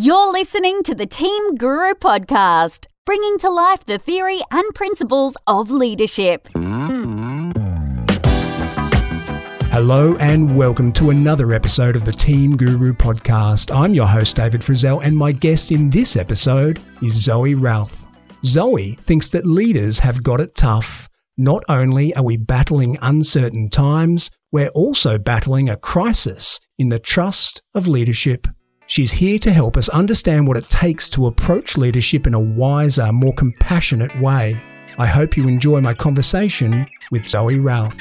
You're listening to the Team Guru podcast, bringing to life the theory and principles of leadership. Hello and welcome to another episode of the Team Guru podcast. I'm your host, David Frizzell, and my guest in this episode is Zoe Routh. Zoe thinks that leaders have got it tough. Not only are we battling uncertain times, we're also battling a crisis in the trust of leadership. She's here to help us understand what it takes to approach leadership in a wiser, more compassionate way. I hope you enjoy my conversation with Zoe Routh.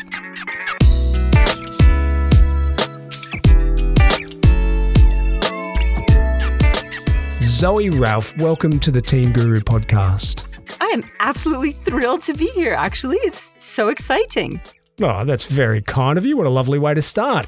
Zoe Routh, welcome to the Team Guru podcast. I am absolutely thrilled to be here, actually. It's so exciting. Oh, that's very kind of you. What a lovely way to start.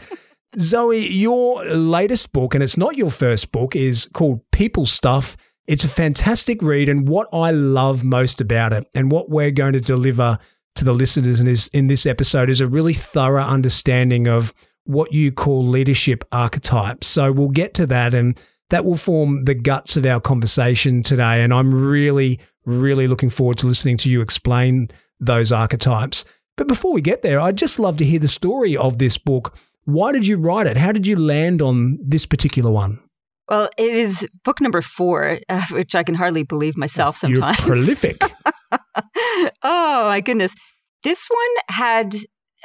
Zoe, your latest book, and it's not your first book, is called People Stuff. It's a fantastic read, and what I love most about it, and what we're going to deliver to the listeners in this, in this episode, is a really thorough understanding of what you call leadership archetypes. So we'll get to that, and that will form the guts of our conversation today. And I'm really, really looking forward to listening to you explain those archetypes. But before we get there, I'd just love to hear the story of this book. Why did you write it? How did you land on this particular one? Well, it is book number four, uh, which I can hardly believe myself sometimes. You're prolific. oh, my goodness. This one had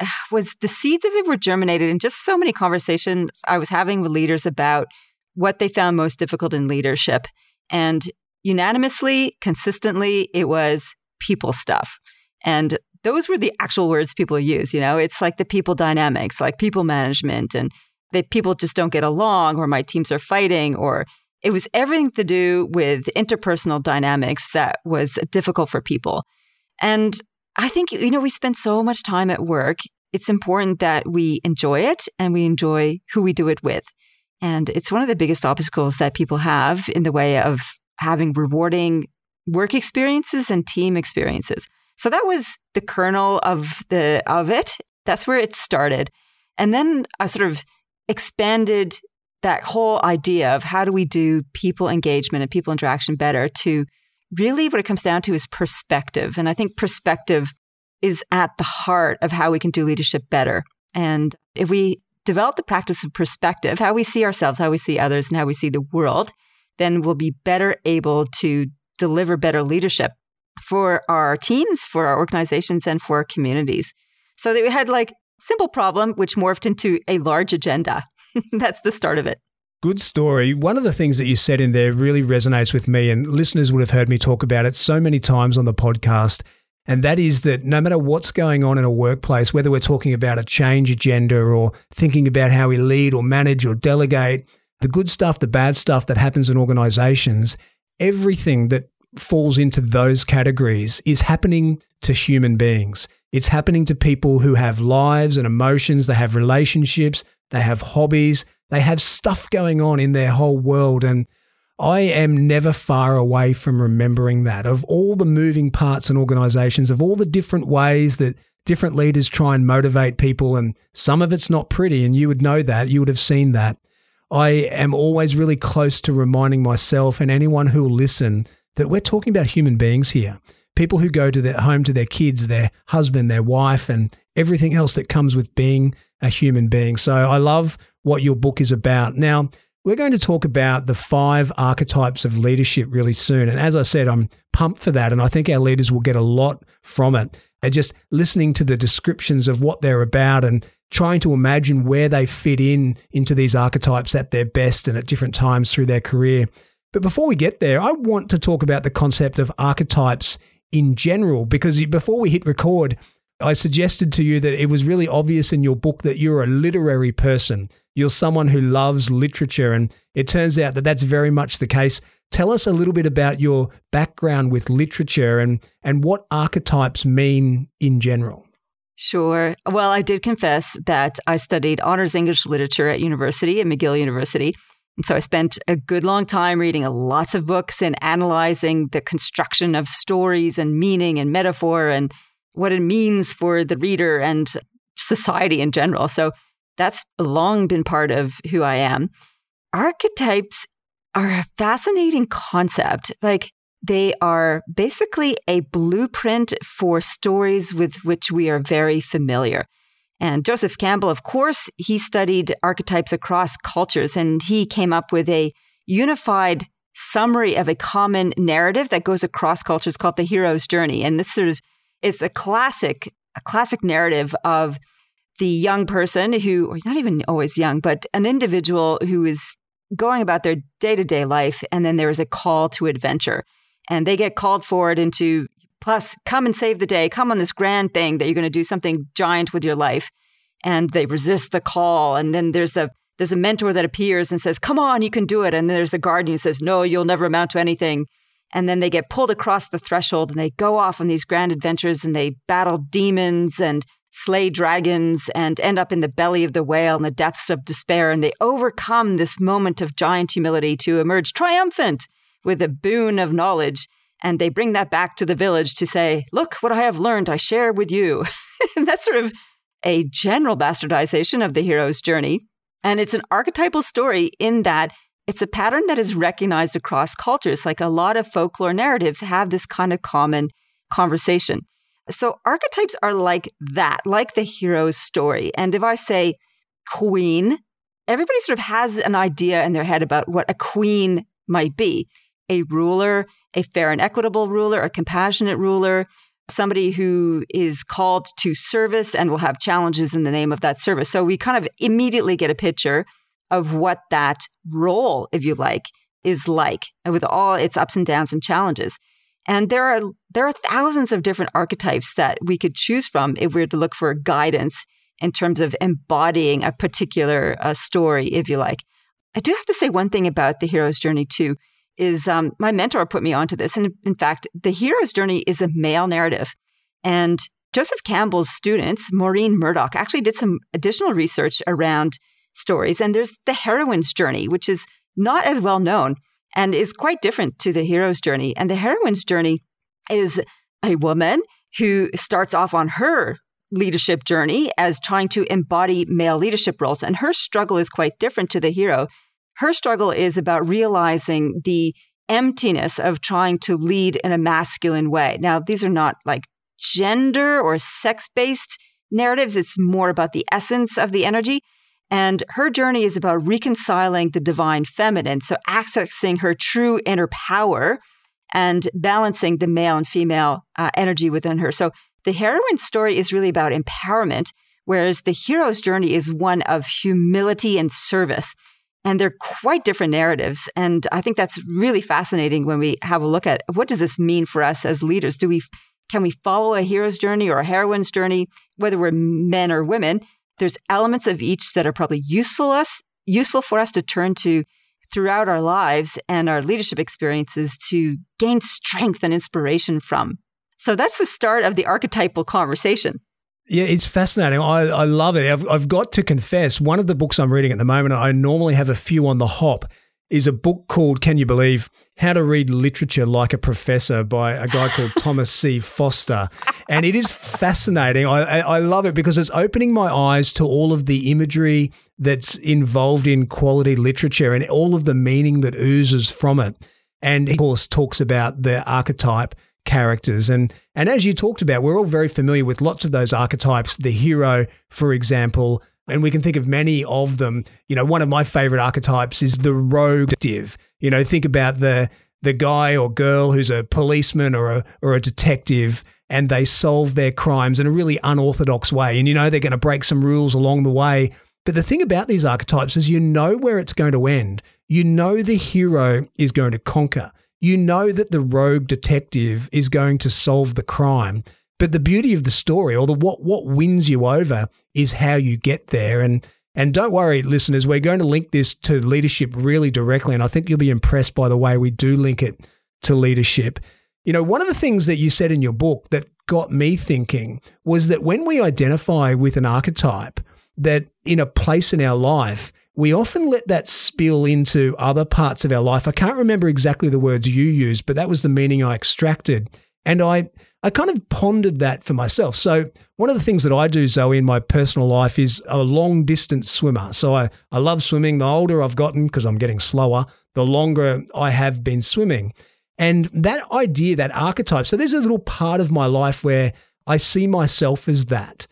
uh, was the seeds of it were germinated in just so many conversations I was having with leaders about what they found most difficult in leadership. And unanimously, consistently, it was people stuff. And those were the actual words people use. You know, it's like the people dynamics, like people management, and that people just don't get along, or my teams are fighting, or it was everything to do with interpersonal dynamics that was difficult for people. And I think, you know, we spend so much time at work. It's important that we enjoy it and we enjoy who we do it with. And it's one of the biggest obstacles that people have in the way of having rewarding work experiences and team experiences. So that was the kernel of the of it. That's where it started. And then I sort of expanded that whole idea of how do we do people engagement and people interaction better to really what it comes down to is perspective. And I think perspective is at the heart of how we can do leadership better. And if we develop the practice of perspective, how we see ourselves, how we see others, and how we see the world, then we'll be better able to deliver better leadership for our teams, for our organizations, and for our communities. So that we had like simple problem, which morphed into a large agenda. That's the start of it. Good story. One of the things that you said in there really resonates with me, and listeners would have heard me talk about it so many times on the podcast. And that is that no matter what's going on in a workplace, whether we're talking about a change agenda or thinking about how we lead or manage or delegate, the good stuff, the bad stuff that happens in organizations, everything that falls into those categories is happening to human beings. It's happening to people who have lives and emotions, they have relationships, they have hobbies, they have stuff going on in their whole world. And I am never far away from remembering that of all the moving parts and organizations, of all the different ways that different leaders try and motivate people. And some of it's not pretty, and you would know that. You would have seen that. I am always really close to reminding myself and anyone who will listen that we're talking about human beings here. People who go to their home to their kids, their husband, their wife, and everything else that comes with being a human being. So I love what your book is about. Now, we're going to talk about the five archetypes of leadership really soon. And as I said, I'm pumped for that. And I think our leaders will get a lot from it. And just listening to the descriptions of what they're about and trying to imagine where they fit in into these archetypes at their best and at different times through their career. But before we get there, I want to talk about the concept of archetypes in general, because before we hit record, I suggested to you that it was really obvious in your book that you're a literary person. You're someone who loves literature, and it turns out that that's very much the case. Tell us a little bit about your background with literature and, and what archetypes mean in general. Sure. Well, I did confess that I studied honors English literature at university, at McGill University. And so I spent a good long time reading lots of books and analyzing the construction of stories and meaning and metaphor and what it means for the reader and society in general. So that's long been part of who I am. Archetypes are a fascinating concept. Like they are basically a blueprint for stories with which we are very familiar. And Joseph Campbell, of course, he studied archetypes across cultures and he came up with a unified summary of a common narrative that goes across cultures called the hero's journey. And this sort of is a classic, a classic narrative of the young person who, or not even always young, but an individual who is going about their day to day life. And then there is a call to adventure. And they get called forward into Plus, come and save the day. Come on this grand thing that you're going to do something giant with your life. And they resist the call. And then there's a there's a mentor that appears and says, "Come on, you can do it." And then there's a guardian who says, "No, you'll never amount to anything." And then they get pulled across the threshold and they go off on these grand adventures and they battle demons and slay dragons and end up in the belly of the whale in the depths of despair. And they overcome this moment of giant humility to emerge triumphant with a boon of knowledge. And they bring that back to the village to say, look, what I have learned, I share with you. and that's sort of a general bastardization of the hero's journey. And it's an archetypal story in that it's a pattern that is recognized across cultures. Like a lot of folklore narratives have this kind of common conversation. So archetypes are like that, like the hero's story. And if I say queen, everybody sort of has an idea in their head about what a queen might be a ruler, a fair and equitable ruler, a compassionate ruler, somebody who is called to service and will have challenges in the name of that service. So we kind of immediately get a picture of what that role, if you like, is like with all its ups and downs and challenges. And there are there are thousands of different archetypes that we could choose from if we were to look for guidance in terms of embodying a particular uh, story, if you like. I do have to say one thing about the hero's journey too is um, my mentor put me onto this. And in fact, the hero's journey is a male narrative. And Joseph Campbell's students, Maureen Murdock, actually did some additional research around stories. And there's the heroine's journey, which is not as well known and is quite different to the hero's journey. And the heroine's journey is a woman who starts off on her leadership journey as trying to embody male leadership roles. And her struggle is quite different to the hero her struggle is about realizing the emptiness of trying to lead in a masculine way. Now, these are not like gender or sex based narratives, it's more about the essence of the energy. And her journey is about reconciling the divine feminine, so accessing her true inner power and balancing the male and female uh, energy within her. So the heroine's story is really about empowerment, whereas the hero's journey is one of humility and service. And they're quite different narratives. And I think that's really fascinating when we have a look at what does this mean for us as leaders? Do we can we follow a hero's journey or a heroine's journey, whether we're men or women? There's elements of each that are probably useful us, useful for us to turn to throughout our lives and our leadership experiences to gain strength and inspiration from. So that's the start of the archetypal conversation. Yeah, it's fascinating. I, I love it. I've, I've got to confess, one of the books I'm reading at the moment, I normally have a few on the hop, is a book called, can you believe, How to Read Literature Like a Professor by a guy called Thomas C. Foster. And it is fascinating. I, I, I love it because it's opening my eyes to all of the imagery that's involved in quality literature and all of the meaning that oozes from it. And he, of course, talks about the archetype characters. And and as you talked about, we're all very familiar with lots of those archetypes. The hero, for example, and we can think of many of them. You know, one of my favorite archetypes is the rogue detective. You know, think about the the guy or girl who's a policeman or a or a detective and they solve their crimes in a really unorthodox way. And you know they're going to break some rules along the way. But the thing about these archetypes is you know where it's going to end. You know the hero is going to conquer you know that the rogue detective is going to solve the crime. But the beauty of the story, or the what what wins you over, is how you get there. And and don't worry, listeners, we're going to link this to leadership really directly, and I think you'll be impressed by the way we do link it to leadership. You know, one of the things that you said in your book that got me thinking was that when we identify with an archetype, that in a place in our life, we often let that spill into other parts of our life. I can't remember exactly the words you used, but that was the meaning I extracted. And I, I kind of pondered that for myself. So, one of the things that I do, Zoe, in my personal life is a long distance swimmer. So, I, I love swimming. The older I've gotten, because I'm getting slower, the longer I have been swimming. And that idea, that archetype, so there's a little part of my life where I see myself as that.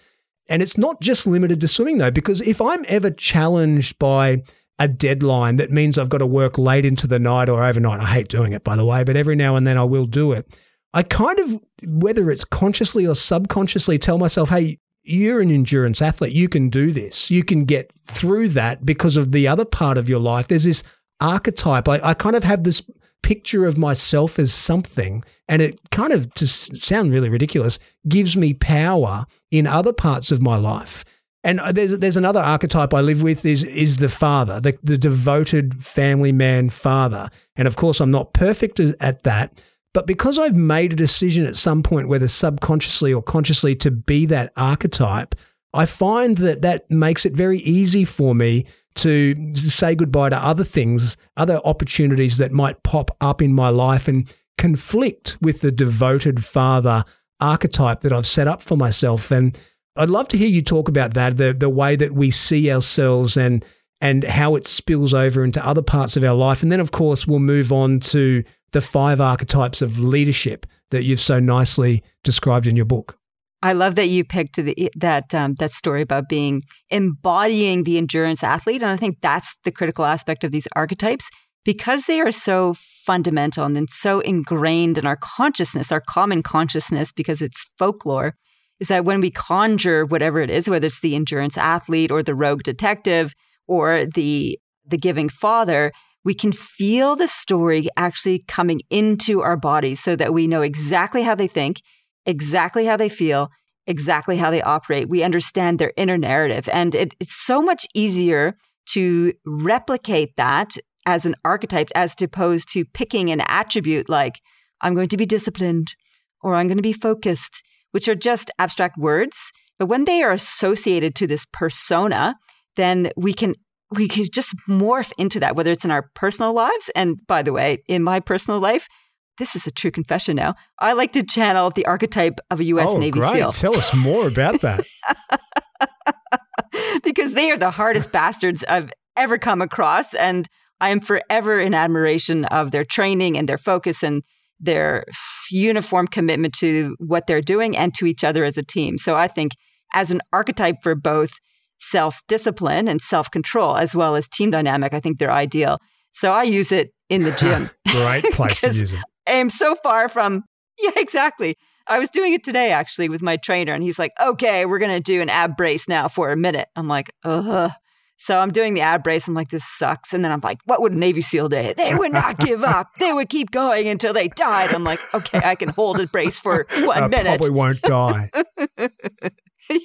And it's not just limited to swimming, though, because if I'm ever challenged by a deadline that means I've got to work late into the night or overnight, I hate doing it, by the way, but every now and then I will do it. I kind of, whether it's consciously or subconsciously, tell myself, hey, you're an endurance athlete. You can do this. You can get through that because of the other part of your life. There's this archetype. I, I kind of have this picture of myself as something, and it kind of, to sound really ridiculous, gives me power in other parts of my life. And uh, there's there's another archetype I live with is is the father, the, the devoted family man father. And of course, I'm not perfect at that, but because I've made a decision at some point, whether subconsciously or consciously, to be that archetype, I find that that makes it very easy for me to say goodbye to other things, other opportunities that might pop up in my life and conflict with the devoted father archetype that I've set up for myself. And I'd love to hear you talk about that, the the way that we see ourselves and and how it spills over into other parts of our life. And then of course we'll move on to the five archetypes of leadership that you've so nicely described in your book. I love that you picked the, that um, that story about being embodying the endurance athlete, and I think that's the critical aspect of these archetypes because they are so fundamental and so ingrained in our consciousness, our common consciousness, because it's folklore. Is that when we conjure whatever it is, whether it's the endurance athlete or the rogue detective or the the giving father, we can feel the story actually coming into our bodies so that we know exactly how they think exactly how they feel, exactly how they operate. We understand their inner narrative. And it, it's so much easier to replicate that as an archetype as opposed to picking an attribute like, I'm going to be disciplined or I'm going to be focused, which are just abstract words. But when they are associated to this persona, then we can we can just morph into that, whether it's in our personal lives. And by the way, in my personal life, this is a true confession now. I like to channel the archetype of a U.S. Oh, Navy great. SEAL. Tell us more about that. because they are the hardest bastards I've ever come across. And I am forever in admiration of their training and their focus and their uniform commitment to what they're doing and to each other as a team. So I think as an archetype for both self discipline and self control, as well as team dynamic, I think they're ideal. So I use it in the gym. Great place to use it am so far from, yeah, exactly. I was doing it today actually with my trainer, and he's like, okay, we're going to do an ab brace now for a minute. I'm like, uh So I'm doing the ab brace. I'm like, this sucks. And then I'm like, what would a Navy SEAL do? They would not give up. They would keep going until they died. I'm like, okay, I can hold a brace for one I minute. Probably won't die.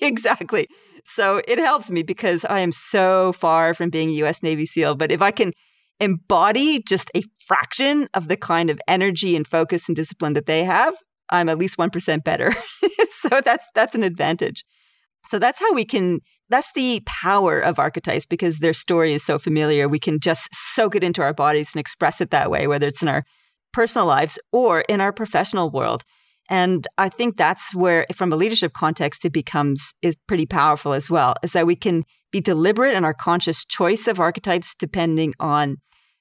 exactly. So it helps me because I am so far from being a U.S. Navy SEAL. But if I can embody just a fraction of the kind of energy and focus and discipline that they have, I'm at least 1% better. so that's that's an advantage. So that's how we can that's the power of archetypes because their story is so familiar. We can just soak it into our bodies and express it that way whether it's in our personal lives or in our professional world. And I think that's where from a leadership context it becomes is pretty powerful as well. Is that we can be deliberate in our conscious choice of archetypes depending on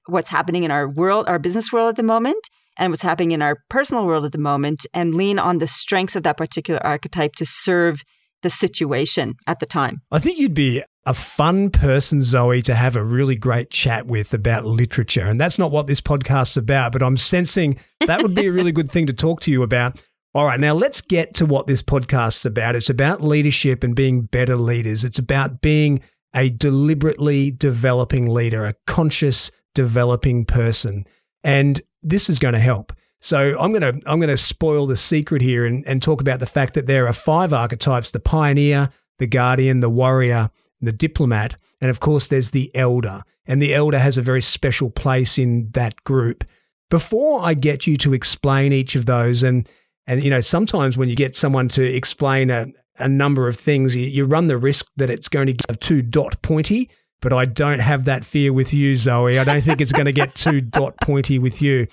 what's happening in our world, our business world at the moment, and what's happening in our personal world at the moment, and lean on the strengths of that particular archetype to serve the situation at the time. I think you'd be a fun person, Zoe, to have a really great chat with about literature. And that's not what this podcast's about, but I'm sensing that would be a really good thing to talk to you about. All right, now let's get to what this podcast's about. It's about leadership and being better leaders. It's about being a deliberately developing leader, a conscious developing person. And this is going to help. So I'm going to I'm going to spoil the secret here and, and talk about the fact that there are five archetypes: the pioneer, the guardian, the warrior, the diplomat, and of course there's the elder. And the elder has a very special place in that group. Before I get you to explain each of those, and and you know sometimes when you get someone to explain a, a number of things, you, you run the risk that it's going to get too dot pointy but I don't have that fear with you, Zoe. I don't think it's going to get too dot pointy with you.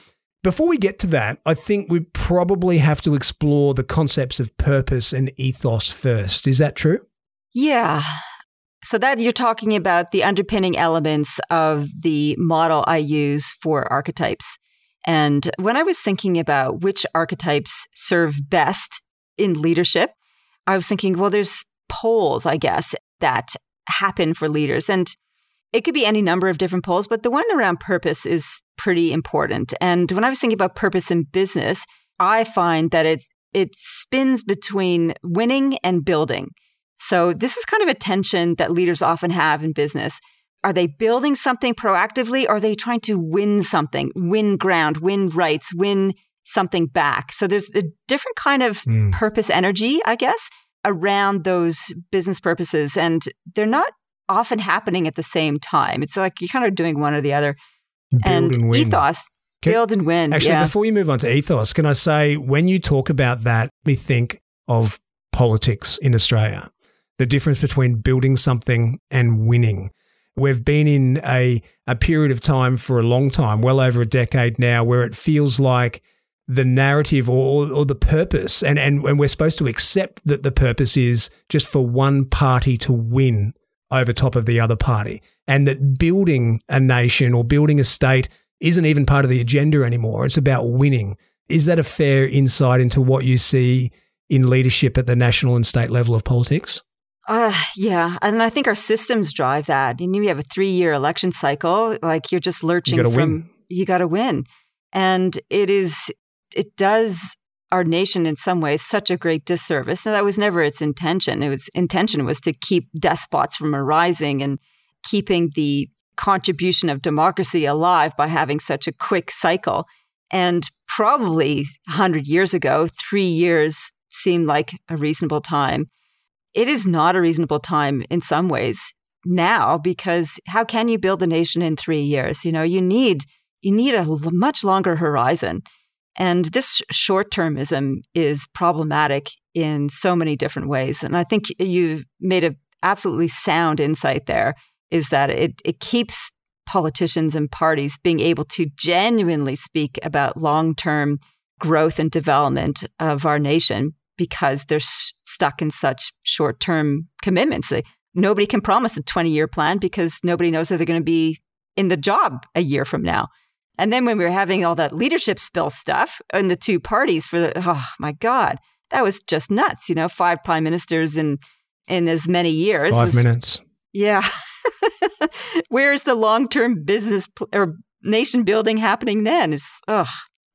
Before we get to that, I think we probably have to explore the concepts of purpose and ethos first. Is that true? Yeah. So that you're talking about the underpinning elements of the model I use for archetypes. And when I was thinking about which archetypes serve best in leadership, I was thinking, well, there's poles, I guess, that happen for leaders. And it could be any number of different poles, but the one around purpose is pretty important. And when I was thinking about purpose in business, I find that it it spins between winning and building. So this is kind of a tension that leaders often have in business. Are they building something proactively or are they trying to win something, win ground, win rights, win something back? So there's a different kind of mm. purpose energy, I guess, around those business purposes. And they're not often happening at the same time. It's like you're kind of doing one or the other. Build and, and ethos, can, build and win. Actually, yeah. before you move on to ethos, can I say when you talk about that, we think of politics in Australia, the difference between building something and winning. We've been in a, a period of time for a long time, well over a decade now, where it feels like the narrative or, or the purpose, and, and, and we're supposed to accept that the purpose is just for one party to win over top of the other party, and that building a nation or building a state isn't even part of the agenda anymore. It's about winning. Is that a fair insight into what you see in leadership at the national and state level of politics? Uh, yeah. And I think our systems drive that. You know, you have a three year election cycle, like you're just lurching you from, win. you got to win. And it is, it does our nation in some ways such a great disservice. And that was never its intention. It was intention was to keep despots from arising and keeping the contribution of democracy alive by having such a quick cycle. And probably 100 years ago, three years seemed like a reasonable time. It is not a reasonable time in some ways now because how can you build a nation in three years? You know, you need you need a much longer horizon. And this short termism is problematic in so many different ways. And I think you made an absolutely sound insight there is that it, it keeps politicians and parties being able to genuinely speak about long term growth and development of our nation because they're stuck in such short term commitments. They, nobody can promise a 20 year plan because nobody knows if they're going to be in the job a year from now. And then when we were having all that leadership spill stuff in the two parties for the, oh my God, that was just nuts. You know, five prime ministers in, in as many years. Five was, minutes. Yeah. Where is the long term business pl- or nation building happening then? It's, oh.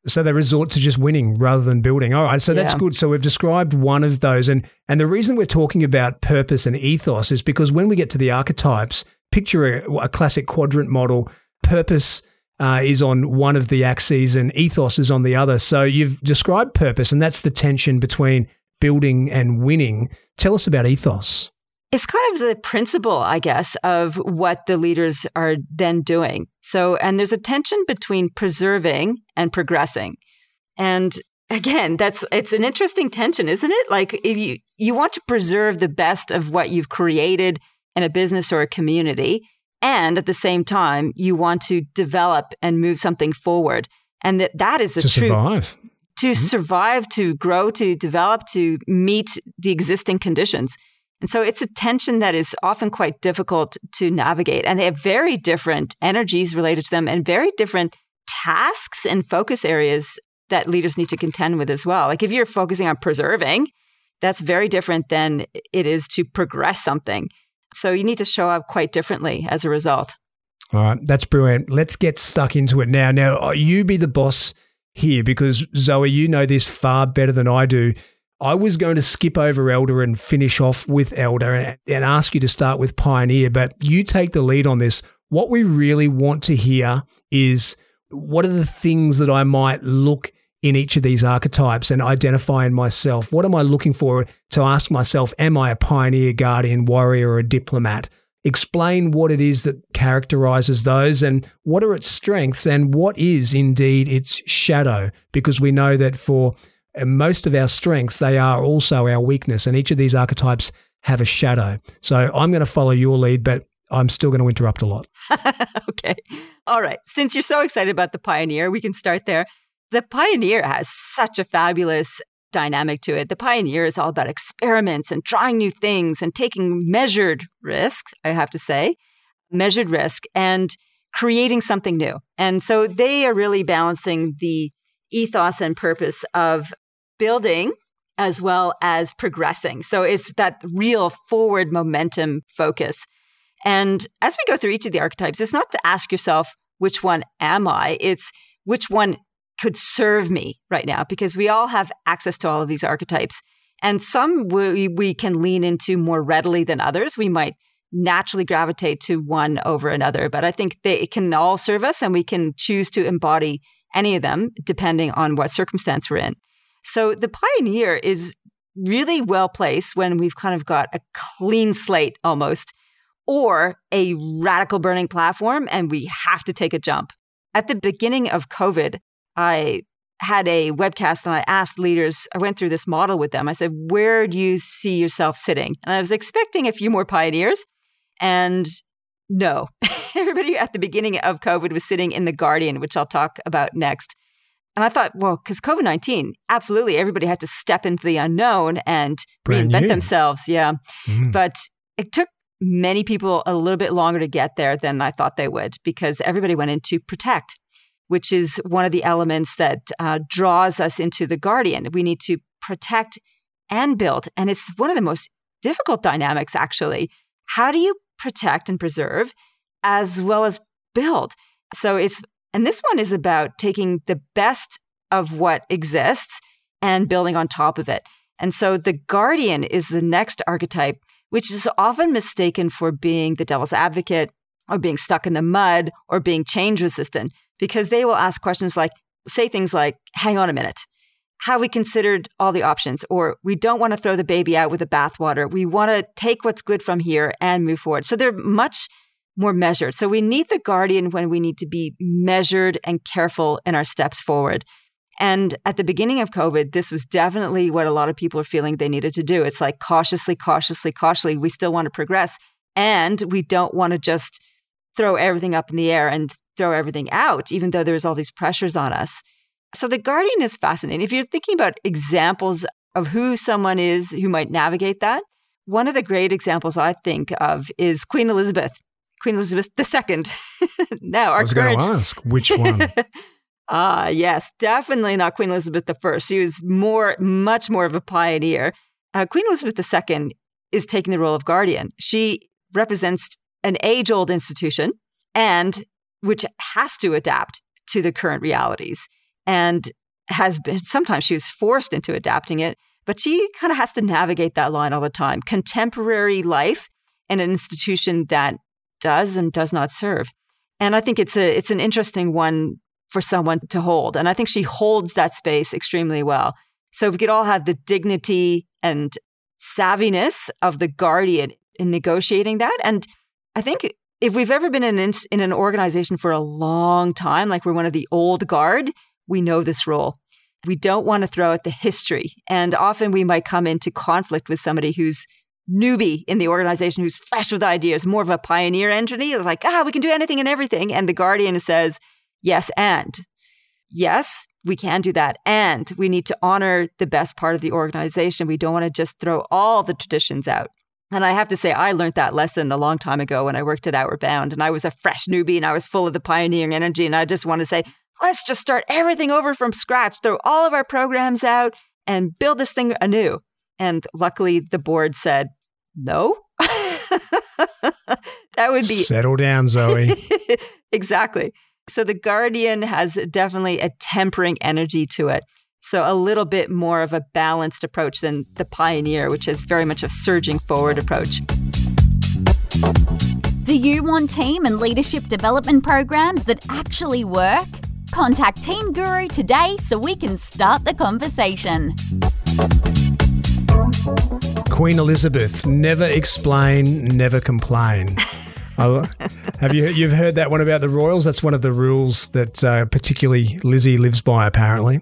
So they resort to just winning rather than building. All right, so that's good. So we've described one of those, and and the reason we're talking about purpose and ethos is because when we get to the archetypes, picture a, a classic quadrant model. Purpose uh, is on one of the axes and ethos is on the other. So you've described purpose, and that's the tension between building and winning. Tell us about ethos. It's kind of the principle, I guess, of what the leaders are then doing. So, and there's a tension between preserving and progressing. And again, that's it's an interesting tension, isn't it? Like if you you want to preserve the best of what you've created in a business or a community, and at the same time you want to develop and move something forward and that that is a to true survive to mm-hmm. survive to grow to develop to meet the existing conditions and so it's a tension that is often quite difficult to navigate and they have very different energies related to them and very different tasks and focus areas that leaders need to contend with as well like if you're focusing on preserving that's very different than it is to progress something so you need to show up quite differently as a result. All right, that's brilliant. Let's get stuck into it now. Now, uh, you be the boss here because Zoe, you know this far better than I do. I was going to skip over Elder and finish off with Elder and, and ask you to start with Pioneer, but you take the lead on this. What we really want to hear is what are the things that I might look in each of these archetypes and identify in myself. What am I looking for to ask myself, am I a pioneer, guardian, warrior, or a diplomat? Explain what it is that characterizes those and what are its strengths and what is indeed its shadow, because we know that for uh, most of our strengths, they are also our weakness, and each of these archetypes have a shadow. So I'm going to follow your lead, but I'm still going to interrupt a lot. okay. All right. Since you're so excited about the pioneer, we can start there. the pioneer has such a fabulous dynamic to it. The pioneer is all about experiments and trying new things and taking measured risks, I have to say, measured risk and creating something new. And so they are really balancing the ethos and purpose of building as well as progressing. So it's that real forward momentum focus. And as we go through each of the archetypes, it's not to ask yourself, which one am I? It's which one could serve me right now because we all have access to all of these archetypes. And some we, we can lean into more readily than others. We might naturally gravitate to one over another, but I think they can all serve us and we can choose to embody any of them depending on what circumstance we're in. So the pioneer is really well placed when we've kind of got a clean slate almost or a radical burning platform and we have to take a jump. At the beginning of COVID, I had a webcast and I asked leaders, I went through this model with them. I said, Where do you see yourself sitting? And I was expecting a few more pioneers. And no, everybody at the beginning of COVID was sitting in the Guardian, which I'll talk about next. And I thought, well, because COVID 19, absolutely, everybody had to step into the unknown and Brand reinvent new. themselves. Yeah. Mm. But it took many people a little bit longer to get there than I thought they would because everybody went into protect which is one of the elements that uh, draws us into the guardian. We need to protect and build. And it's one of the most difficult dynamics, actually. How do you protect and preserve as well as build? So it's, and this one is about taking the best of what exists and building on top of it. And so the guardian is the next archetype, which is often mistaken for being the devil's advocate or being stuck in the mud or being change resistant because they will ask questions like, say things like, hang on a minute. Have we considered all the options? Or we don't want to throw the baby out with the bathwater. We want to take what's good from here and move forward. So they're much more measured. So we need the guardian when we need to be measured and careful in our steps forward. And at the beginning of COVID, this was definitely what a lot of people are feeling they needed to do. It's like cautiously, cautiously, cautiously. We still want to progress. And we don't want to just throw everything up in the air and throw everything out, even though there's all these pressures on us. So the guardian is fascinating. If you're thinking about examples of who someone is who might navigate that, one of the great examples I think of is Queen Elizabeth, Queen Elizabeth II. now, our I was going to ask which one. Ah, uh, yes, definitely not Queen Elizabeth I. She was more, much more of a pioneer. Uh, Queen Elizabeth II is taking the role of guardian. She represents an age old institution and which has to adapt to the current realities and has been sometimes she was forced into adapting it but she kind of has to navigate that line all the time contemporary life in an institution that does and does not serve and i think it's a it's an interesting one for someone to hold and i think she holds that space extremely well so if we could all have the dignity and savviness of the guardian in negotiating that and I think if we've ever been in, in an organization for a long time, like we're one of the old guard, we know this role. We don't want to throw out the history. And often we might come into conflict with somebody who's newbie in the organization, who's fresh with ideas, more of a pioneer. It's like, ah, we can do anything and everything. And the guardian says, yes, and. Yes, we can do that. And we need to honor the best part of the organization. We don't want to just throw all the traditions out. And I have to say, I learned that lesson a long time ago when I worked at Outward Bound. And I was a fresh newbie and I was full of the pioneering energy. And I just want to say, let's just start everything over from scratch, throw all of our programs out and build this thing anew. And luckily, the board said, no. that would be. Settle down, Zoe. exactly. So the Guardian has definitely a tempering energy to it. So a little bit more of a balanced approach than the Pioneer, which is very much a surging forward approach. Do you want team and leadership development programs that actually work? Contact Team Guru today so we can start the conversation. Queen Elizabeth, never explain, never complain. have you you've heard that one about the royals? That's one of the rules that uh, particularly Lizzie lives by, apparently.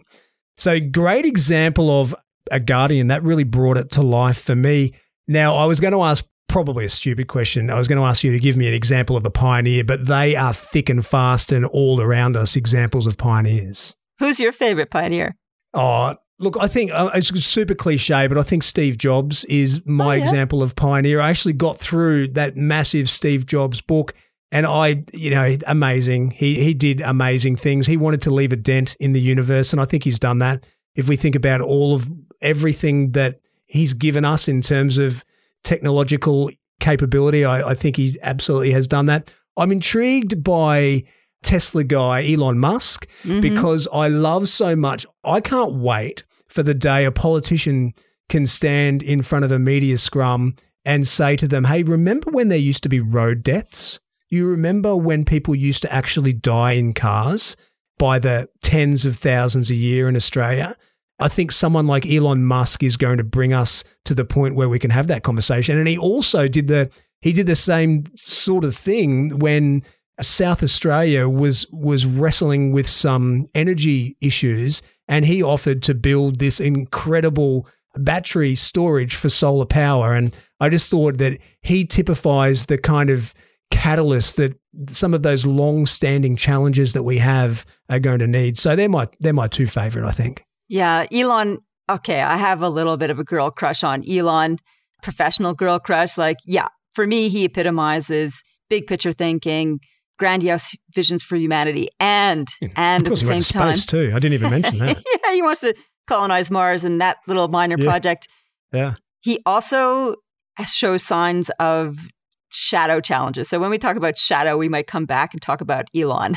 So, great example of a guardian that really brought it to life for me. Now, I was going to ask probably a stupid question. I was going to ask you to give me an example of a pioneer, but they are thick and fast and all around us examples of pioneers. Who's your favorite pioneer? Oh, look, I think uh, it's super cliche, but I think Steve Jobs is my Oh, yeah. example of pioneer. I actually got through that massive Steve Jobs book. And I, you know, amazing. He he did amazing things. He wanted to leave a dent in the universe, and I think he's done that. If we think about all of everything that he's given us in terms of technological capability, I, I think he absolutely has done that. I'm intrigued by Tesla guy Elon Musk Mhm. because I love so much. I can't wait for the day a politician can stand in front of a media scrum and say to them, Hey, remember when there used to be road deaths? You remember when people used to actually die in cars by the tens of thousands a year in Australia? I think someone like Elon Musk is going to bring us to the point where we can have that conversation. And he also did the he did the same sort of thing when South Australia was was wrestling with some energy issues, and he offered to build this incredible battery storage for solar power. And I just thought that he typifies the kind of catalyst that some of those long-standing challenges that we have are going to need. So they're my they're my two favorite, I think. Yeah, Elon. Okay, I have a little bit of a girl crush on Elon, professional girl crush. Like, yeah, for me, he epitomizes big picture thinking, grandiose visions for humanity, and and at the same time, too. I didn't even mention that. yeah, he wants to colonize Mars and that little minor Yeah. project. Yeah. He also shows signs of shadow challenges. So when we talk about shadow, we might come back and talk about Elon.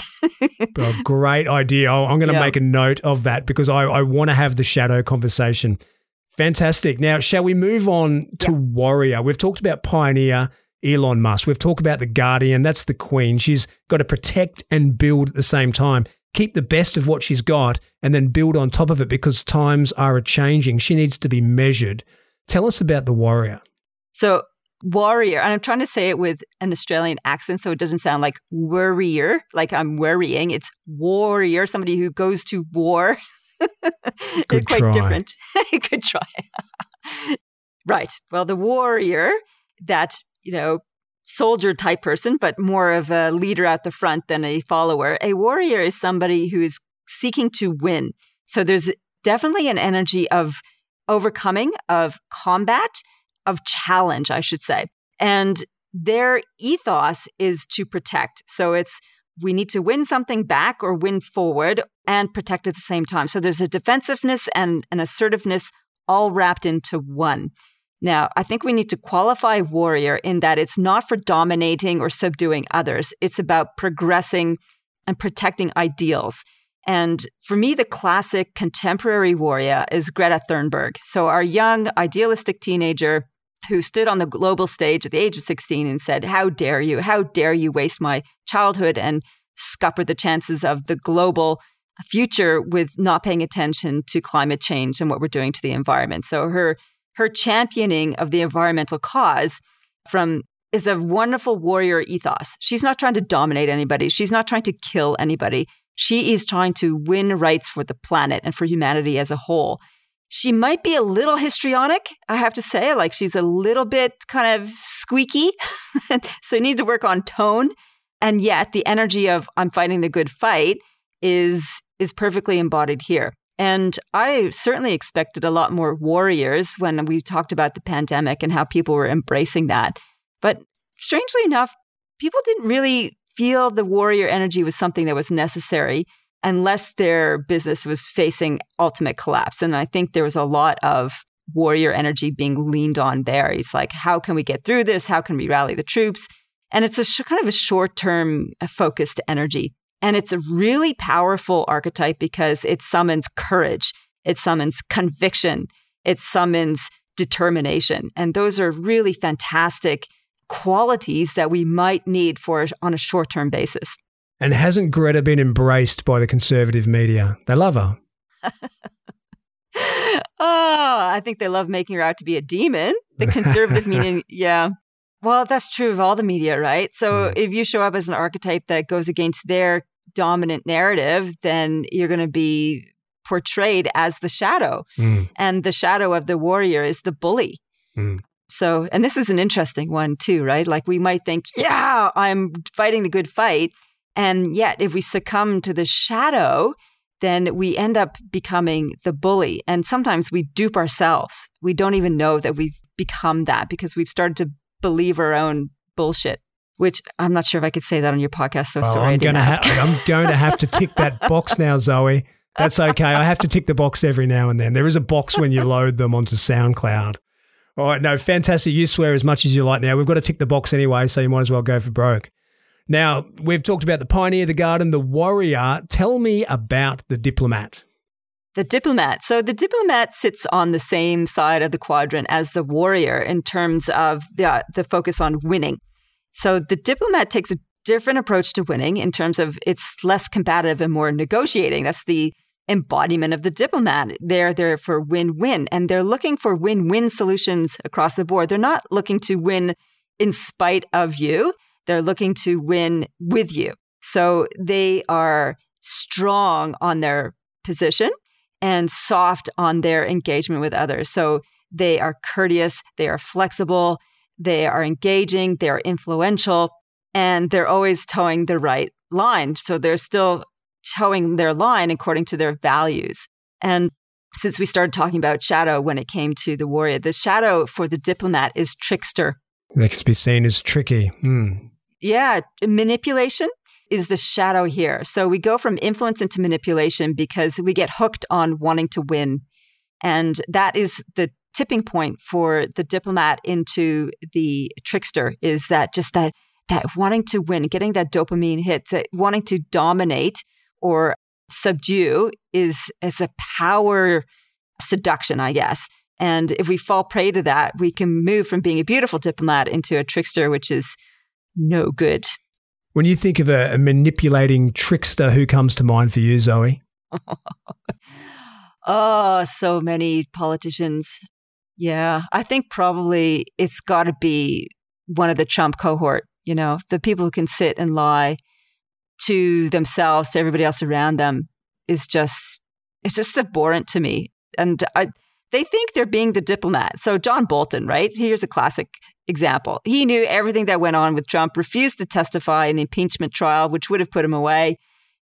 Well, great idea. I- I'm going to Yeah. make a note of that because I, I want to have the shadow conversation. Fantastic. Now, shall we move on to Yeah. Warrior? We've talked about Pioneer, Elon Musk. We've talked about the Guardian. That's the Queen. She's got to protect and build at the same time. Keep the best of what she's got and then build on top of it because times are a changing. She needs to be measured. Tell us about the Warrior. So warrior, and I'm trying to say it with an Australian accent so it doesn't sound like worrier, like I'm worrying. It's warrior, somebody who goes to war. Good quite try. different. Good try. right. Well, the warrior, that, you know, soldier type person, but more of a leader at the front than a follower. A warrior is somebody who is seeking to win. So there's definitely an energy of overcoming, of combat, of challenge, I should say. And their ethos is to protect. So it's we need to win something back or win forward and protect at the same time. So there's a defensiveness and an assertiveness all wrapped into one. Now, I think we need to qualify warrior in that it's not for dominating or subduing others. It's about progressing and protecting ideals. And for me, the classic contemporary warrior is Greta Thunberg. So, our young, idealistic teenager who stood on the global stage at the age of 16 and said, How dare you? How dare you waste my childhood and scupper the chances of the global future with not paying attention to climate change and what we're doing to the environment? So, her, her championing of the environmental cause from is a wonderful warrior ethos. She's not trying to dominate anybody. She's not trying to kill anybody. She is trying to win rights for the planet and for humanity as a whole. She might be a little histrionic, I have to say. Like she's a little bit kind of squeaky. so you need to work on tone. And yet the energy of I'm fighting the good fight is is perfectly embodied here. And I certainly expected a lot more warriors when we talked about the pandemic and how people were embracing that. But strangely enough, people didn't really feel the warrior energy was something that was necessary unless their business was facing ultimate collapse. And I think there was a lot of warrior energy being leaned on there. It's like, how can we get through this? How can we rally the troops? And it's a sh- kind of a short term uh, focused energy. And it's a really powerful archetype because it summons courage, it summons conviction, it summons determination. And those are really fantastic qualities that we might need for on a short term basis. And hasn't Greta been embraced by the conservative media? They love her. oh, I think they love making her out to be a demon. The conservative meaning, yeah. Well, that's true of all the media, right? So Mm. if you show up as an archetype that goes against their dominant narrative, then you're going to be portrayed as the shadow. Mm. And the shadow of the warrior is the bully. Mm. So, and this is an interesting one too, right? Like we might think, yeah, I'm fighting the good fight. And yet, if we succumb to the shadow, then we end up becoming the bully. And sometimes we dupe ourselves. We don't even know that we've become that because we've started to believe our own bullshit. Which I'm not sure if I could say that on your podcast. So well, sorry. I'm going, ha- I'm going to have to tick that box now, Zoe. That's okay. I have to tick the box every now and then. There is a box when you load them onto SoundCloud. All right, no, fantastic. You swear as much as you like now. We've got to tick the box anyway, so you might as well go for broke. Now, we've talked about the pioneer, the garden, the warrior. Tell me about the diplomat. The diplomat. So the diplomat sits on the same side of the quadrant as the warrior in terms of the, uh, the focus on winning. So the diplomat takes a different approach to winning in terms of it's less combative and more negotiating. That's the embodiment of the diplomat. They're there for win win and they're looking for win win solutions across the board. They're not looking to win in spite of you, they're looking to win with you. So they are strong on their position and soft on their engagement with others. So they are courteous, they are flexible, they are engaging, they are influential, and they're always towing the right line. So they're still towing their line according to their values. And since we started talking about shadow when it came to the warrior, the shadow for the diplomat is trickster. That can be seen as tricky. Hmm. Yeah, manipulation is the shadow here. So we go from influence into manipulation because we get hooked on wanting to win. And that is the tipping point for the diplomat into the trickster is that just that that wanting to win, getting that dopamine hit, that wanting to dominate or subdue is is a power seduction, I guess. And if we fall prey to that, we can move from being a beautiful diplomat into a trickster, which is no good. When you think of a, a manipulating trickster, who comes to mind for you, Zoe? oh, so many politicians. Yeah, I think probably it's got to be one of the Trump cohort, you know, the people who can sit and lie to themselves, to everybody else around them is just, it's just abhorrent to me. And I, they think they're being the diplomat. So John Bolton, right? Here's a classic example. He knew everything that went on with Trump, refused to testify in the impeachment trial, which would have put him away,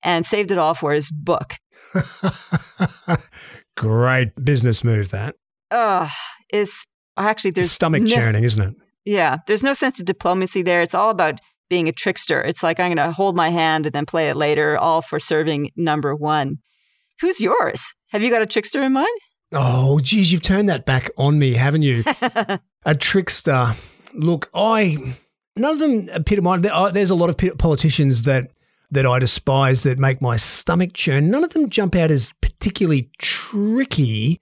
and saved it all for his book. Great business move, that. Oh, is actually there's stomach no, churning, isn't it? Yeah, there's no sense of diplomacy there. It's all about being a trickster. It's like I'm going to hold my hand and then play it later, all for serving number one. Who's yours? Have you got a trickster in mind? Oh, geez, you've turned that back on me, haven't you? a trickster. Look, I none of them epitomize. There's a lot of politicians that that I despise that make my stomach churn. None of them jump out as particularly tricky.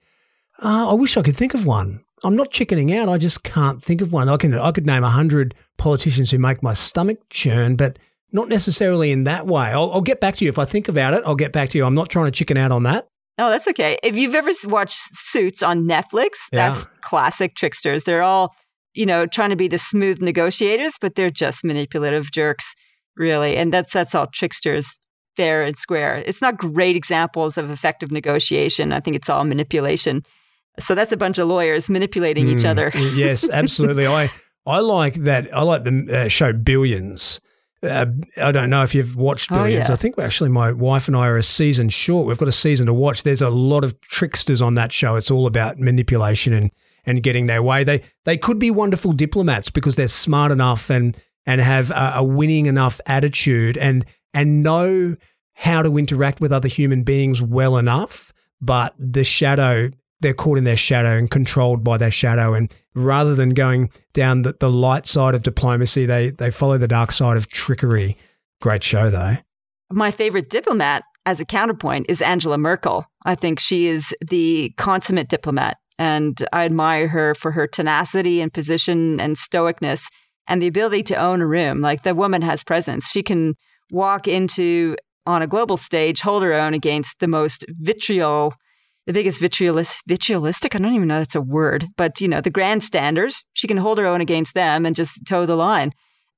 Uh, I wish I could think of one. I'm not chickening out. I just can't think of one. I can I could name a hundred politicians who make my stomach churn, but not necessarily in that way. I'll, I'll, get back to you if I think about it. I'll get back to you. I'm not trying to chicken out on that. Oh, that's okay. If you've ever watched Suits on Netflix, that's yeah. classic tricksters. They're all, you know, trying to be the smooth negotiators, but they're just manipulative jerks, really. And that's that's all tricksters, fair and square. It's not great examples of effective negotiation. I think it's all manipulation. So that's a bunch of lawyers manipulating mm, each other. yes, absolutely. I I like that. I like the uh, show Billions uh, I don't know if you've watched Billions. Oh, yeah. I think actually my wife and I are a season short. We've got a season to watch. There's a lot of tricksters on that show. It's all about manipulation and and getting their way. They they could be wonderful diplomats because they're smart enough and and have a, a winning enough attitude and and know how to interact with other human beings well enough. But the shadow they're caught in their shadow and controlled by their shadow. And rather than going down the, the light side of diplomacy, they, they follow the dark side of trickery. Great show, though. My favorite diplomat, as a counterpoint, is Angela Merkel. I think she is the consummate diplomat. And I admire her for her tenacity and position and stoicness and the ability to own a room. Like the woman has presence. She can walk into on a global stage, hold her own against the most vitriol the biggest vitriolist, vitriolistic, I don't even know that's a word, but you know, the grandstanders, she can hold her own against them and just toe the line,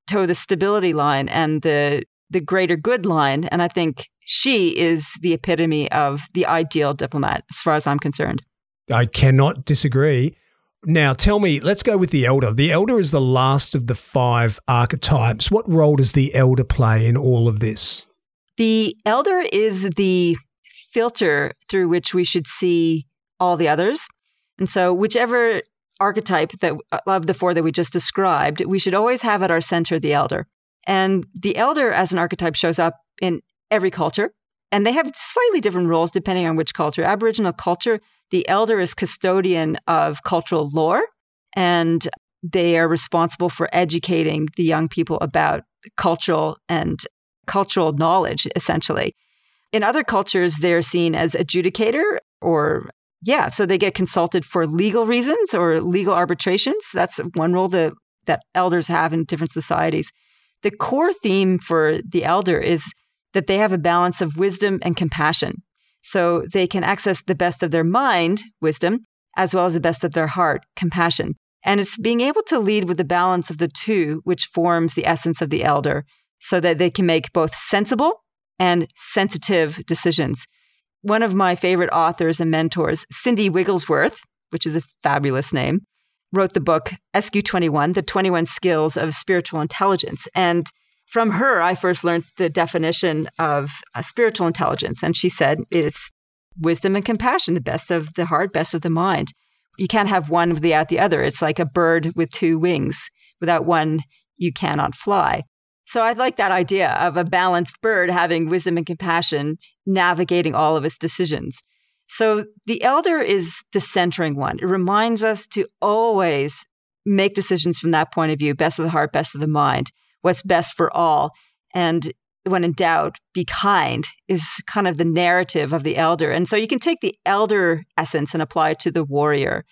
toe the stability line and the the greater good line. And I think she is the epitome of the ideal diplomat, as far as I'm concerned. I cannot disagree. Now, tell me, let's go with the elder. The elder is the last of the five archetypes. What role does the elder play in all of this? The elder is the filter through which we should see all the others. And so, whichever archetype that uh, of the four that we just described, we should always have at our center the elder. And the elder as an archetype shows up in every culture. And they have slightly different roles depending on which culture. Aboriginal culture, the elder is custodian of cultural lore, and they are responsible for educating the young people about cultural and cultural knowledge, essentially. In other cultures, they're seen as adjudicator or yeah, so they get consulted for legal reasons or legal arbitrations. That's one role that, that elders have in different societies. The core theme for the elder is that they have a balance of wisdom and compassion. So they can access the best of their mind, wisdom, as well as the best of their heart, compassion. And it's being able to lead with the balance of the two, which forms the essence of the elder, so that they can make both sensible and sensitive decisions. One of my favorite authors and mentors, Cindy Wigglesworth, which is a fabulous name, wrote the book SQ21, The 21 Skills of Spiritual Intelligence. And from her, I first learned the definition of uh, spiritual intelligence. And she said it's wisdom and compassion, the best of the heart, best of the mind. You can't have one without the other. It's like a bird with two wings. Without one, you cannot fly. So I like that idea of a balanced bird having wisdom and compassion, navigating all of its decisions. So the elder is the centering one. It reminds us to always make decisions from that point of view best of the heart, best of the mind, what's best for all. And when in doubt, be kind is kind of the narrative of the elder. And so you can take the elder essence and apply it to the warrior.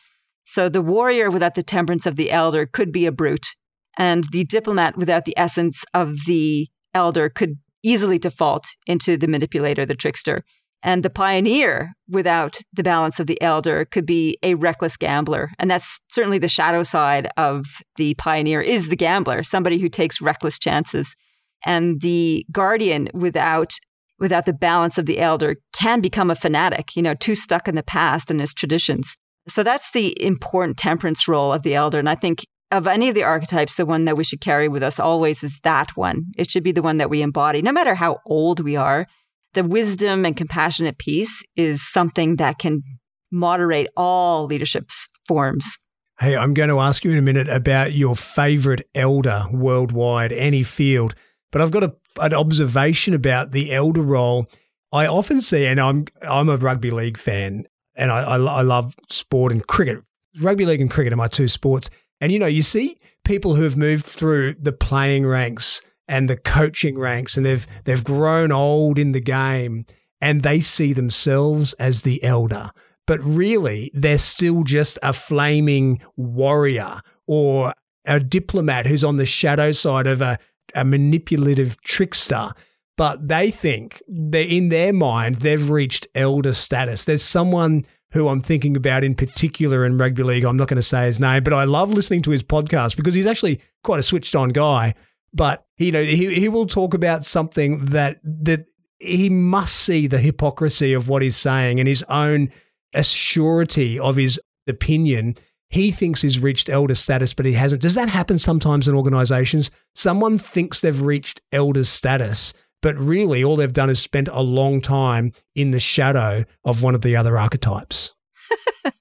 So the warrior without the temperance of the elder could be a brute and the diplomat, without the essence of the elder, could easily default into the manipulator, the trickster. And the pioneer, without the balance of the elder, could be a reckless gambler. And that's certainly the shadow side of the pioneer is the gambler, somebody who takes reckless chances. And the guardian, without without the balance of the elder, can become a fanatic, you know, too stuck in the past and his traditions. So that's the important temperance role of the elder. And I think of any of the archetypes, the one that we should carry with us always is that one. It should be the one that we embody, no matter how old we are. The wisdom and compassionate piece is something that can moderate all leadership forms. Hey, I'm going to ask you in a minute about your favorite elder worldwide, Annie Field. But I've got a, an observation about the elder role. I often see, and I'm I'm a rugby league fan, and I, I, I love sport and cricket. Rugby league and cricket are my two sports. And you know, you see people who have moved through the playing ranks and the coaching ranks and they've they've grown old in the game and they see themselves as the elder. But really, they're still just a flaming warrior or a diplomat who's on the shadow side of a, a manipulative trickster but they think that in their mind they've reached elder status. There's someone who I'm thinking about in particular in rugby league. I'm not going to say his name, but I love listening to his podcast because he's actually quite a switched on guy. But you know, he he will talk about something that that he must see the hypocrisy of what he's saying and his own assurity of his opinion. He thinks he's reached elder status, but he hasn't. Does that happen sometimes in organizations? Someone thinks they've reached elder status, but really all they've done is spent a long time in the shadow of one of the other archetypes.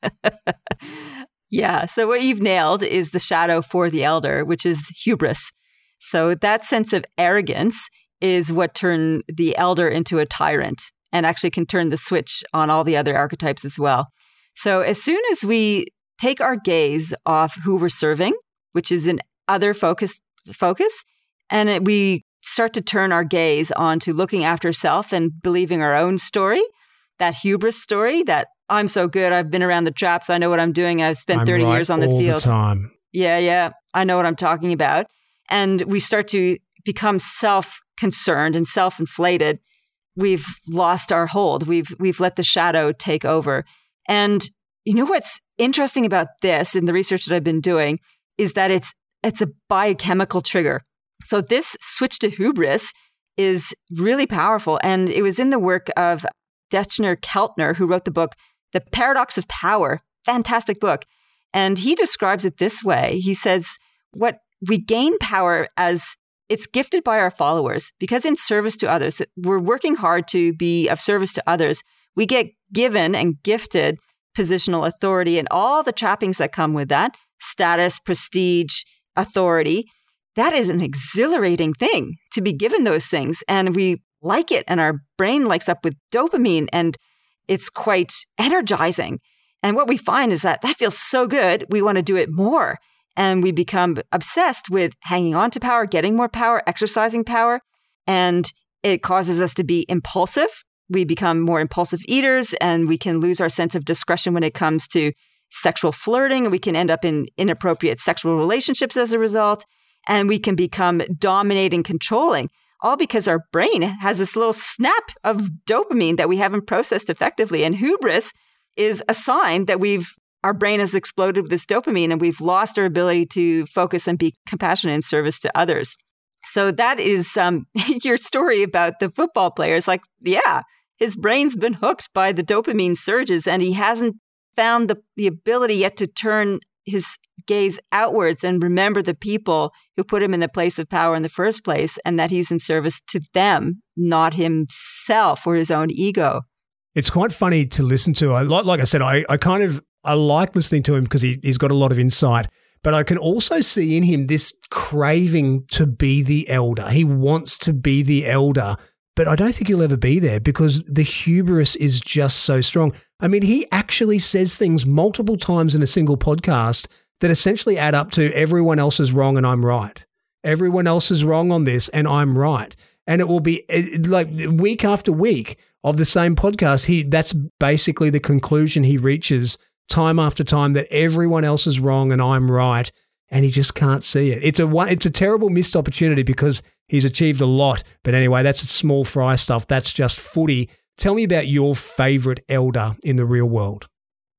yeah. So, what you've nailed is the shadow for the elder, which is hubris. So, that sense of arrogance is what turned the elder into a tyrant and actually can turn the switch on all the other archetypes as well. So, as soon as we take our gaze off who we're serving, which is an other focus, focus, and it, we start to turn our gaze onto looking after self and believing our own story, that hubris story, that I'm so good, I've been around the traps, I know what I'm doing, I've spent I'm 30 right years on the field. The time. Yeah, yeah, I know what I'm talking about. And we start to become self concerned and self inflated. We've lost our hold. We've we've let the shadow take over. And you know what's interesting about this in the research that I've been doing is that it's it's a biochemical trigger. So this switch to hubris is really powerful. And it was in the work of Dacher Keltner, who wrote the book, The Paradox of Power. Fantastic book. And he describes it this way He says, What we gain power as it's gifted by our followers because in service to others, we're working hard to be of service to others. We get given and gifted positional authority and all the trappings that come with that status, prestige, authority. That is an exhilarating thing to be given those things. And we like it, and our brain lights up with dopamine, and it's quite energizing. And what we find is that that feels so good, we want to do it more. And we become obsessed with hanging on to power, getting more power, exercising power. And it causes us to be impulsive. We become more impulsive eaters, and we can lose our sense of discretion when it comes to sexual flirting. We can end up in inappropriate sexual relationships as a result. And we can become dominating, controlling all because our brain has this little snap of dopamine that we haven't processed effectively. And hubris is a sign that we've our brain has exploded with this dopamine and we've lost our ability to focus and be compassionate in service to others. So that is um, your story about the football players. Like, yeah, his brain's been hooked by the dopamine surges and he hasn't found the, the ability yet to turn his gaze outwards and remember the people who put him in the place of power in the first place and that he's in service to them, not himself or his own ego. It's quite funny to listen to. I like, like I said, I, I kind of I like listening to him because he, he's got a lot of insight. But I can also see in him this craving to be the elder. He wants to be the elder, but I don't think he'll ever be there because the hubris is just so strong. I mean, he actually says things multiple times in a single podcast that essentially add up to everyone else is wrong and I'm right. Everyone else is wrong on this and I'm right. And it will be eh, like week after week of the same podcast. He that's basically the conclusion he reaches time after time that everyone else is wrong and I'm right and he just can't see it. It's a it's a terrible missed opportunity because he's achieved a lot. But anyway, that's small fry stuff. That's just footy. Tell me about your favorite elder in the real world.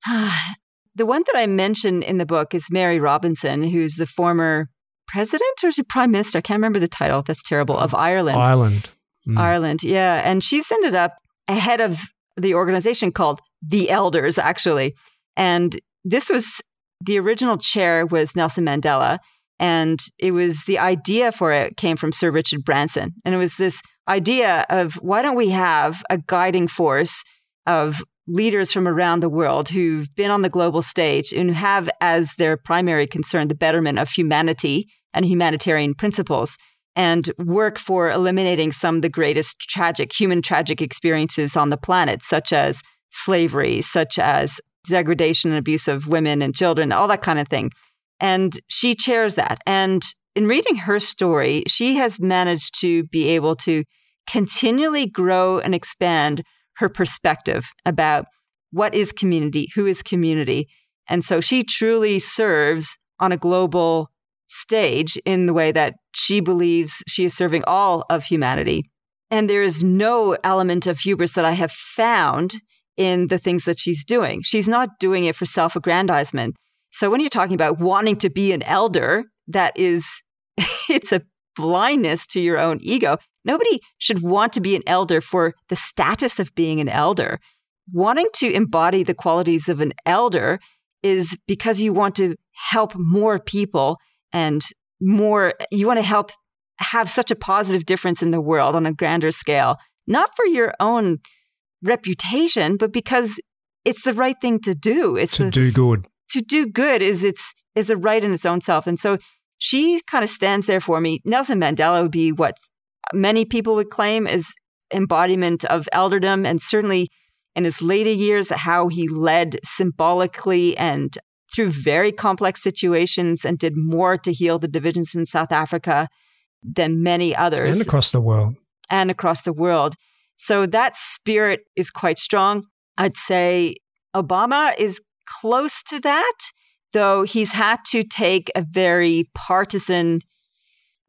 the one that I mentioned in the book is Mary Robinson, who's the former president or is she prime minister? I can't remember the title. That's terrible. Of Ireland. Ireland. Mm. Ireland. Yeah. And she's ended up ahead of the organization called the Elders, actually. And this was the original chair was Nelson Mandela. And it was the idea for it came from Sir Richard Branson. And it was this idea of why don't we have a guiding force of leaders from around the world who've been on the global stage and have as their primary concern the betterment of humanity and humanitarian principles and work for eliminating some of the greatest tragic human tragic experiences on the planet such as slavery such as degradation and abuse of women and children all that kind of thing and she chairs that and in reading her story she has managed to be able to continually grow and expand her perspective about what is community, who is community. And so she truly serves on a global stage in the way that she believes she is serving all of humanity. And there is no element of hubris that I have found in the things that she's doing. She's not doing it for self aggrandizement. So when you're talking about wanting to be an elder, that is, it's a blindness to your own ego. Nobody should want to be an elder for the status of being an elder. Wanting to embody the qualities of an elder is because you want to help more people and more, you want to help have such a positive difference in the world on a grander scale, not for your own reputation, but because it's the right thing to do. It's to the, do good. To do good is it's is a right in its own self. And so she kind of stands there for me. Nelson Mandela would be what many people would claim is embodiment of elderdom, and certainly in his later years, how he led symbolically and through very complex situations and did more to heal the divisions in South Africa than many others. And across the world. And across the world. So that spirit is quite strong. I'd say Obama is close to that, though he's had to take a very partisan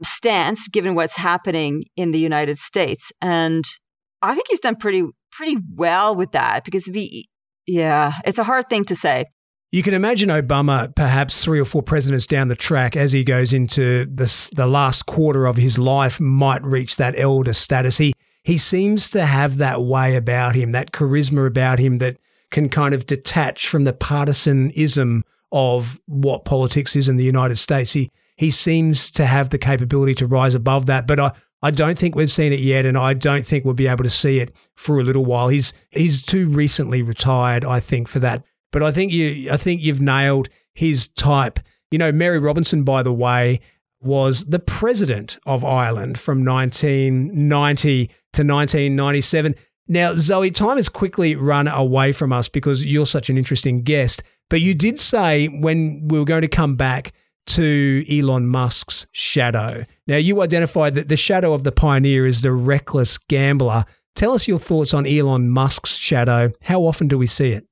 stance given what's happening in the United States. And I think he's done pretty pretty well with that because we yeah, it's a hard thing to say. You can imagine Obama perhaps three or four presidents down the track as he goes into the, the last quarter of his life might reach that elder status. He he seems to have that way about him, that charisma about him that can kind of detach from the partisanism of what politics is in the United States. He he seems to have the capability to rise above that. But I, I don't think we've seen it yet, and I don't think we'll be able to see it for a little while. He's he's too recently retired, I think, for that. But I think you I think you've nailed his type. You know, Mary Robinson, by the way, was the president of Ireland from 1990 to 1997. Now, Zoe, time has quickly run away from us because you're such an interesting guest. But you did say when we were going to come back to Elon Musk's shadow. Now, you identified that the shadow of the pioneer is the reckless gambler. Tell us your thoughts on Elon Musk's shadow. How often do we see it?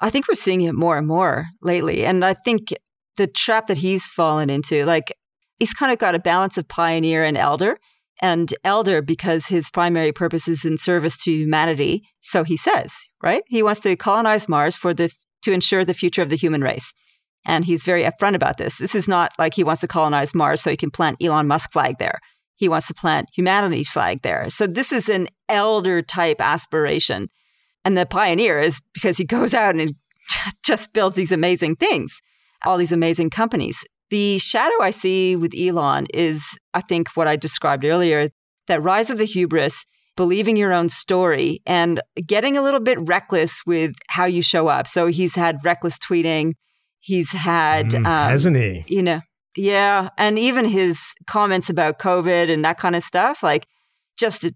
I think we're seeing it more and more lately. And I think the trap that he's fallen into, like, he's kind of got a balance of pioneer and elder. And elder because his primary purpose is in service to humanity. So he says, right? He wants to colonize Mars for the to ensure the future of the human race. And he's very upfront about this. This is not like he wants to colonize Mars so he can plant Elon Musk flag there. He wants to plant humanity flag there. So this is an elder type aspiration. And the pioneer is because he goes out and just builds these amazing things, all these amazing companies. The shadow I see with Elon is, I think, what I described earlier that rise of the hubris, believing your own story, and getting a little bit reckless with how you show up. So he's had reckless tweeting. He's had, mm, um, hasn't he? You know, yeah. And even his comments about COVID and that kind of stuff, like just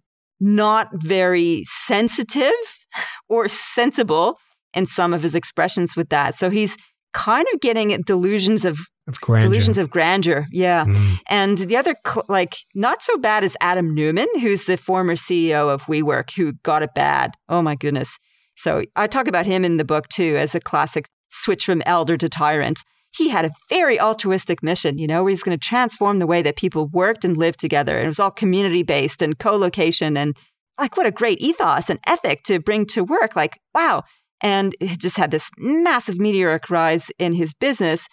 not very sensitive or sensible in some of his expressions with that. So he's kind of getting delusions of, of grandeur. delusions of grandeur. Yeah. Mm. And the other, like, not so bad as Adam Neumann, who's the former CEO of WeWork, who got it bad. Oh my goodness. So I talk about him in the book too as a classic switch from elder to tyrant. He had a very altruistic mission, you know, where he's going to transform the way that people worked and lived together. And it was all community based and co location. And like, what a great ethos and ethic to bring to work. Like, wow, and he just had this massive meteoric rise in his business.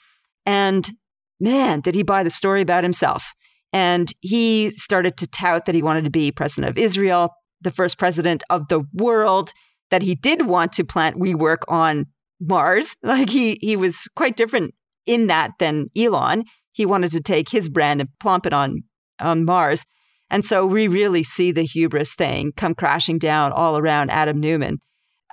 And man, did he buy the story about himself. And he started to tout that he wanted to be president of Israel, the first president of the world, that he did want to plant WeWork on Mars. Like he he was quite different in that than Elon. He wanted to take his brand and plump it on on Mars. And so we really see the hubris thing come crashing down all around Adam Neumann.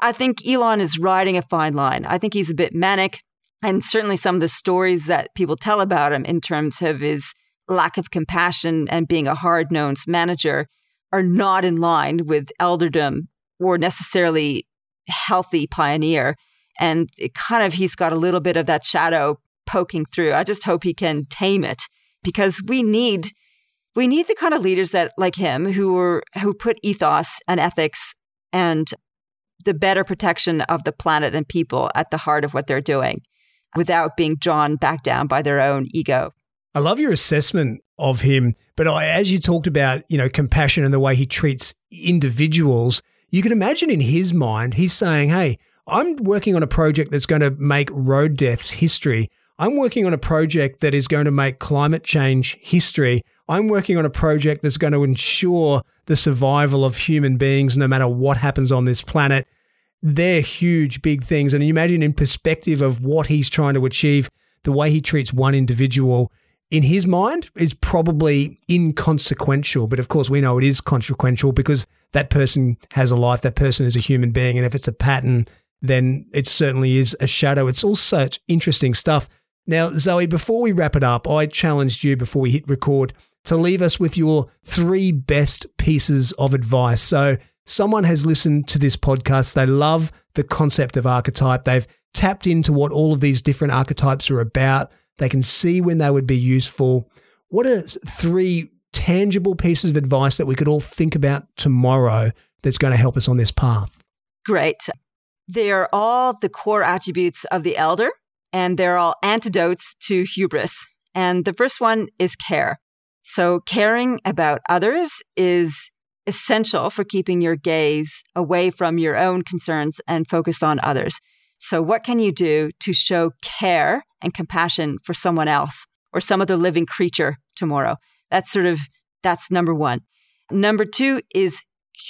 I think Elon is riding a fine line. I think he's a bit manic. And certainly some of the stories that people tell about him in terms of his lack of compassion and being a hard nosed manager are not in line with elderdom or necessarily healthy pioneer. And kind of, he's got a little bit of that shadow poking through. I just hope he can tame it because we need we need the kind of leaders that like him who are who put ethos and ethics and the better protection of the planet and people at the heart of what they're doing without being drawn back down by their own ego. I love your assessment of him, but as you talked about, you know, compassion and the way he treats individuals, you can imagine in his mind, he's saying, "Hey, I'm working on a project that's going to make road deaths history. I'm working on a project that is going to make climate change history. I'm working on a project that's going to ensure the survival of human beings no matter what happens on this planet. They're huge, big things. And you imagine in perspective of what he's trying to achieve, the way he treats one individual in his mind is probably inconsequential. But of course, we know it is consequential because that person has a life, that person is a human being. And if it's a pattern, then it certainly is a shadow. It's all such interesting stuff. Now, Zoe, before we wrap it up, I challenged you before we hit record to leave us with your three best pieces of advice. So, someone has listened to this podcast, they love the concept of archetype, they've tapped into what all of these different archetypes are about, they can see when they would be useful. What are three tangible pieces of advice that we could all think about tomorrow that's going to help us on this path? Great. They are all the core attributes of the elder, and they're all antidotes to hubris. And the first one is care. So, caring about others is essential for keeping your gaze away from your own concerns and focused on others. So, what can you do to show care and compassion for someone else or some other living creature tomorrow? That's sort of that's number 1. Number 2 is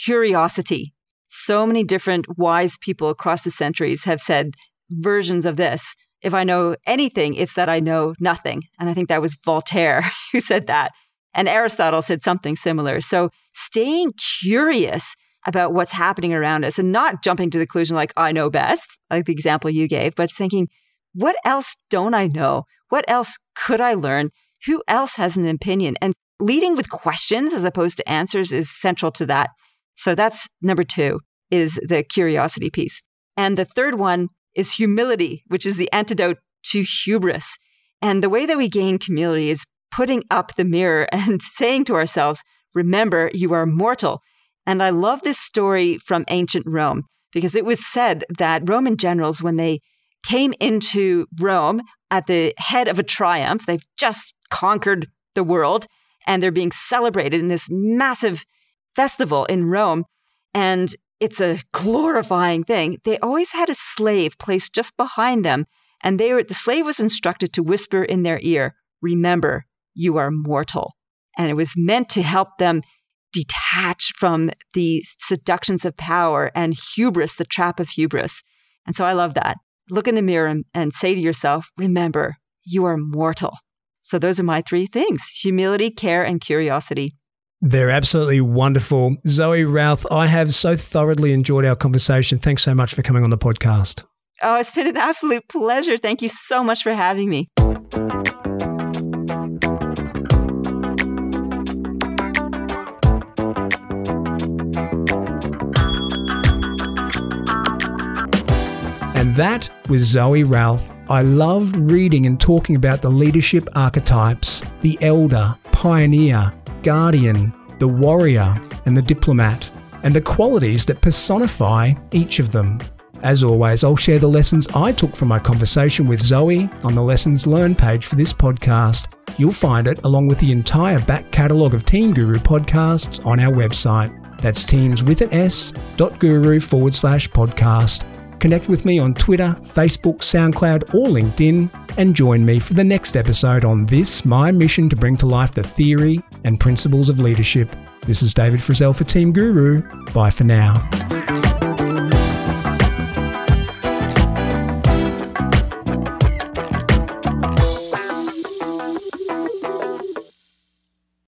curiosity. So many different wise people across the centuries have said versions of this. If I know anything, it's that I know nothing. And I think that was Voltaire who said that. And Aristotle said something similar. So staying curious about what's happening around us and not jumping to the conclusion like, I know best, like the example you gave, but thinking, what else don't I know? What else could I learn? Who else has an opinion? And leading with questions as opposed to answers is central to that. So that's number two is the curiosity piece. And the third one is humility, which is the antidote to hubris. And the way that we gain humility is putting up the mirror and saying to ourselves, remember, you are mortal. And I love this story from ancient Rome because it was said that Roman generals, when they came into Rome at the head of a triumph, they've just conquered the world and they're being celebrated in this massive festival in Rome. And it's a glorifying thing. They always had a slave placed just behind them. And they were, the slave was instructed to whisper in their ear, Remember, you are mortal. And it was meant to help them detach from the seductions of power and hubris, the trap of hubris. And so I love that. Look in the mirror and, and say to yourself, remember, you are mortal. So those are my three things humility, care, and curiosity. They're absolutely wonderful. Zoe Routh, I have so thoroughly enjoyed our conversation. Thanks so much for coming on the podcast. Oh, it's been an absolute pleasure. Thank you so much for having me. That was Zoe Routh. I loved reading and talking about the leadership archetypes the elder, pioneer, guardian, the warrior, and the diplomat, and the qualities that personify each of them. As always, I'll share the lessons I took from my conversation with Zoe on the Lessons Learned page for this podcast. You'll find it along with the entire back catalogue of Team Guru podcasts on our website. That's teams with an S dot guru forward slash podcast. Connect with me on Twitter, Facebook, SoundCloud, or LinkedIn, and join me for the next episode on this, my mission to bring to life the theory and principles of leadership. This is David Frizzell for Team Guru. Bye for now.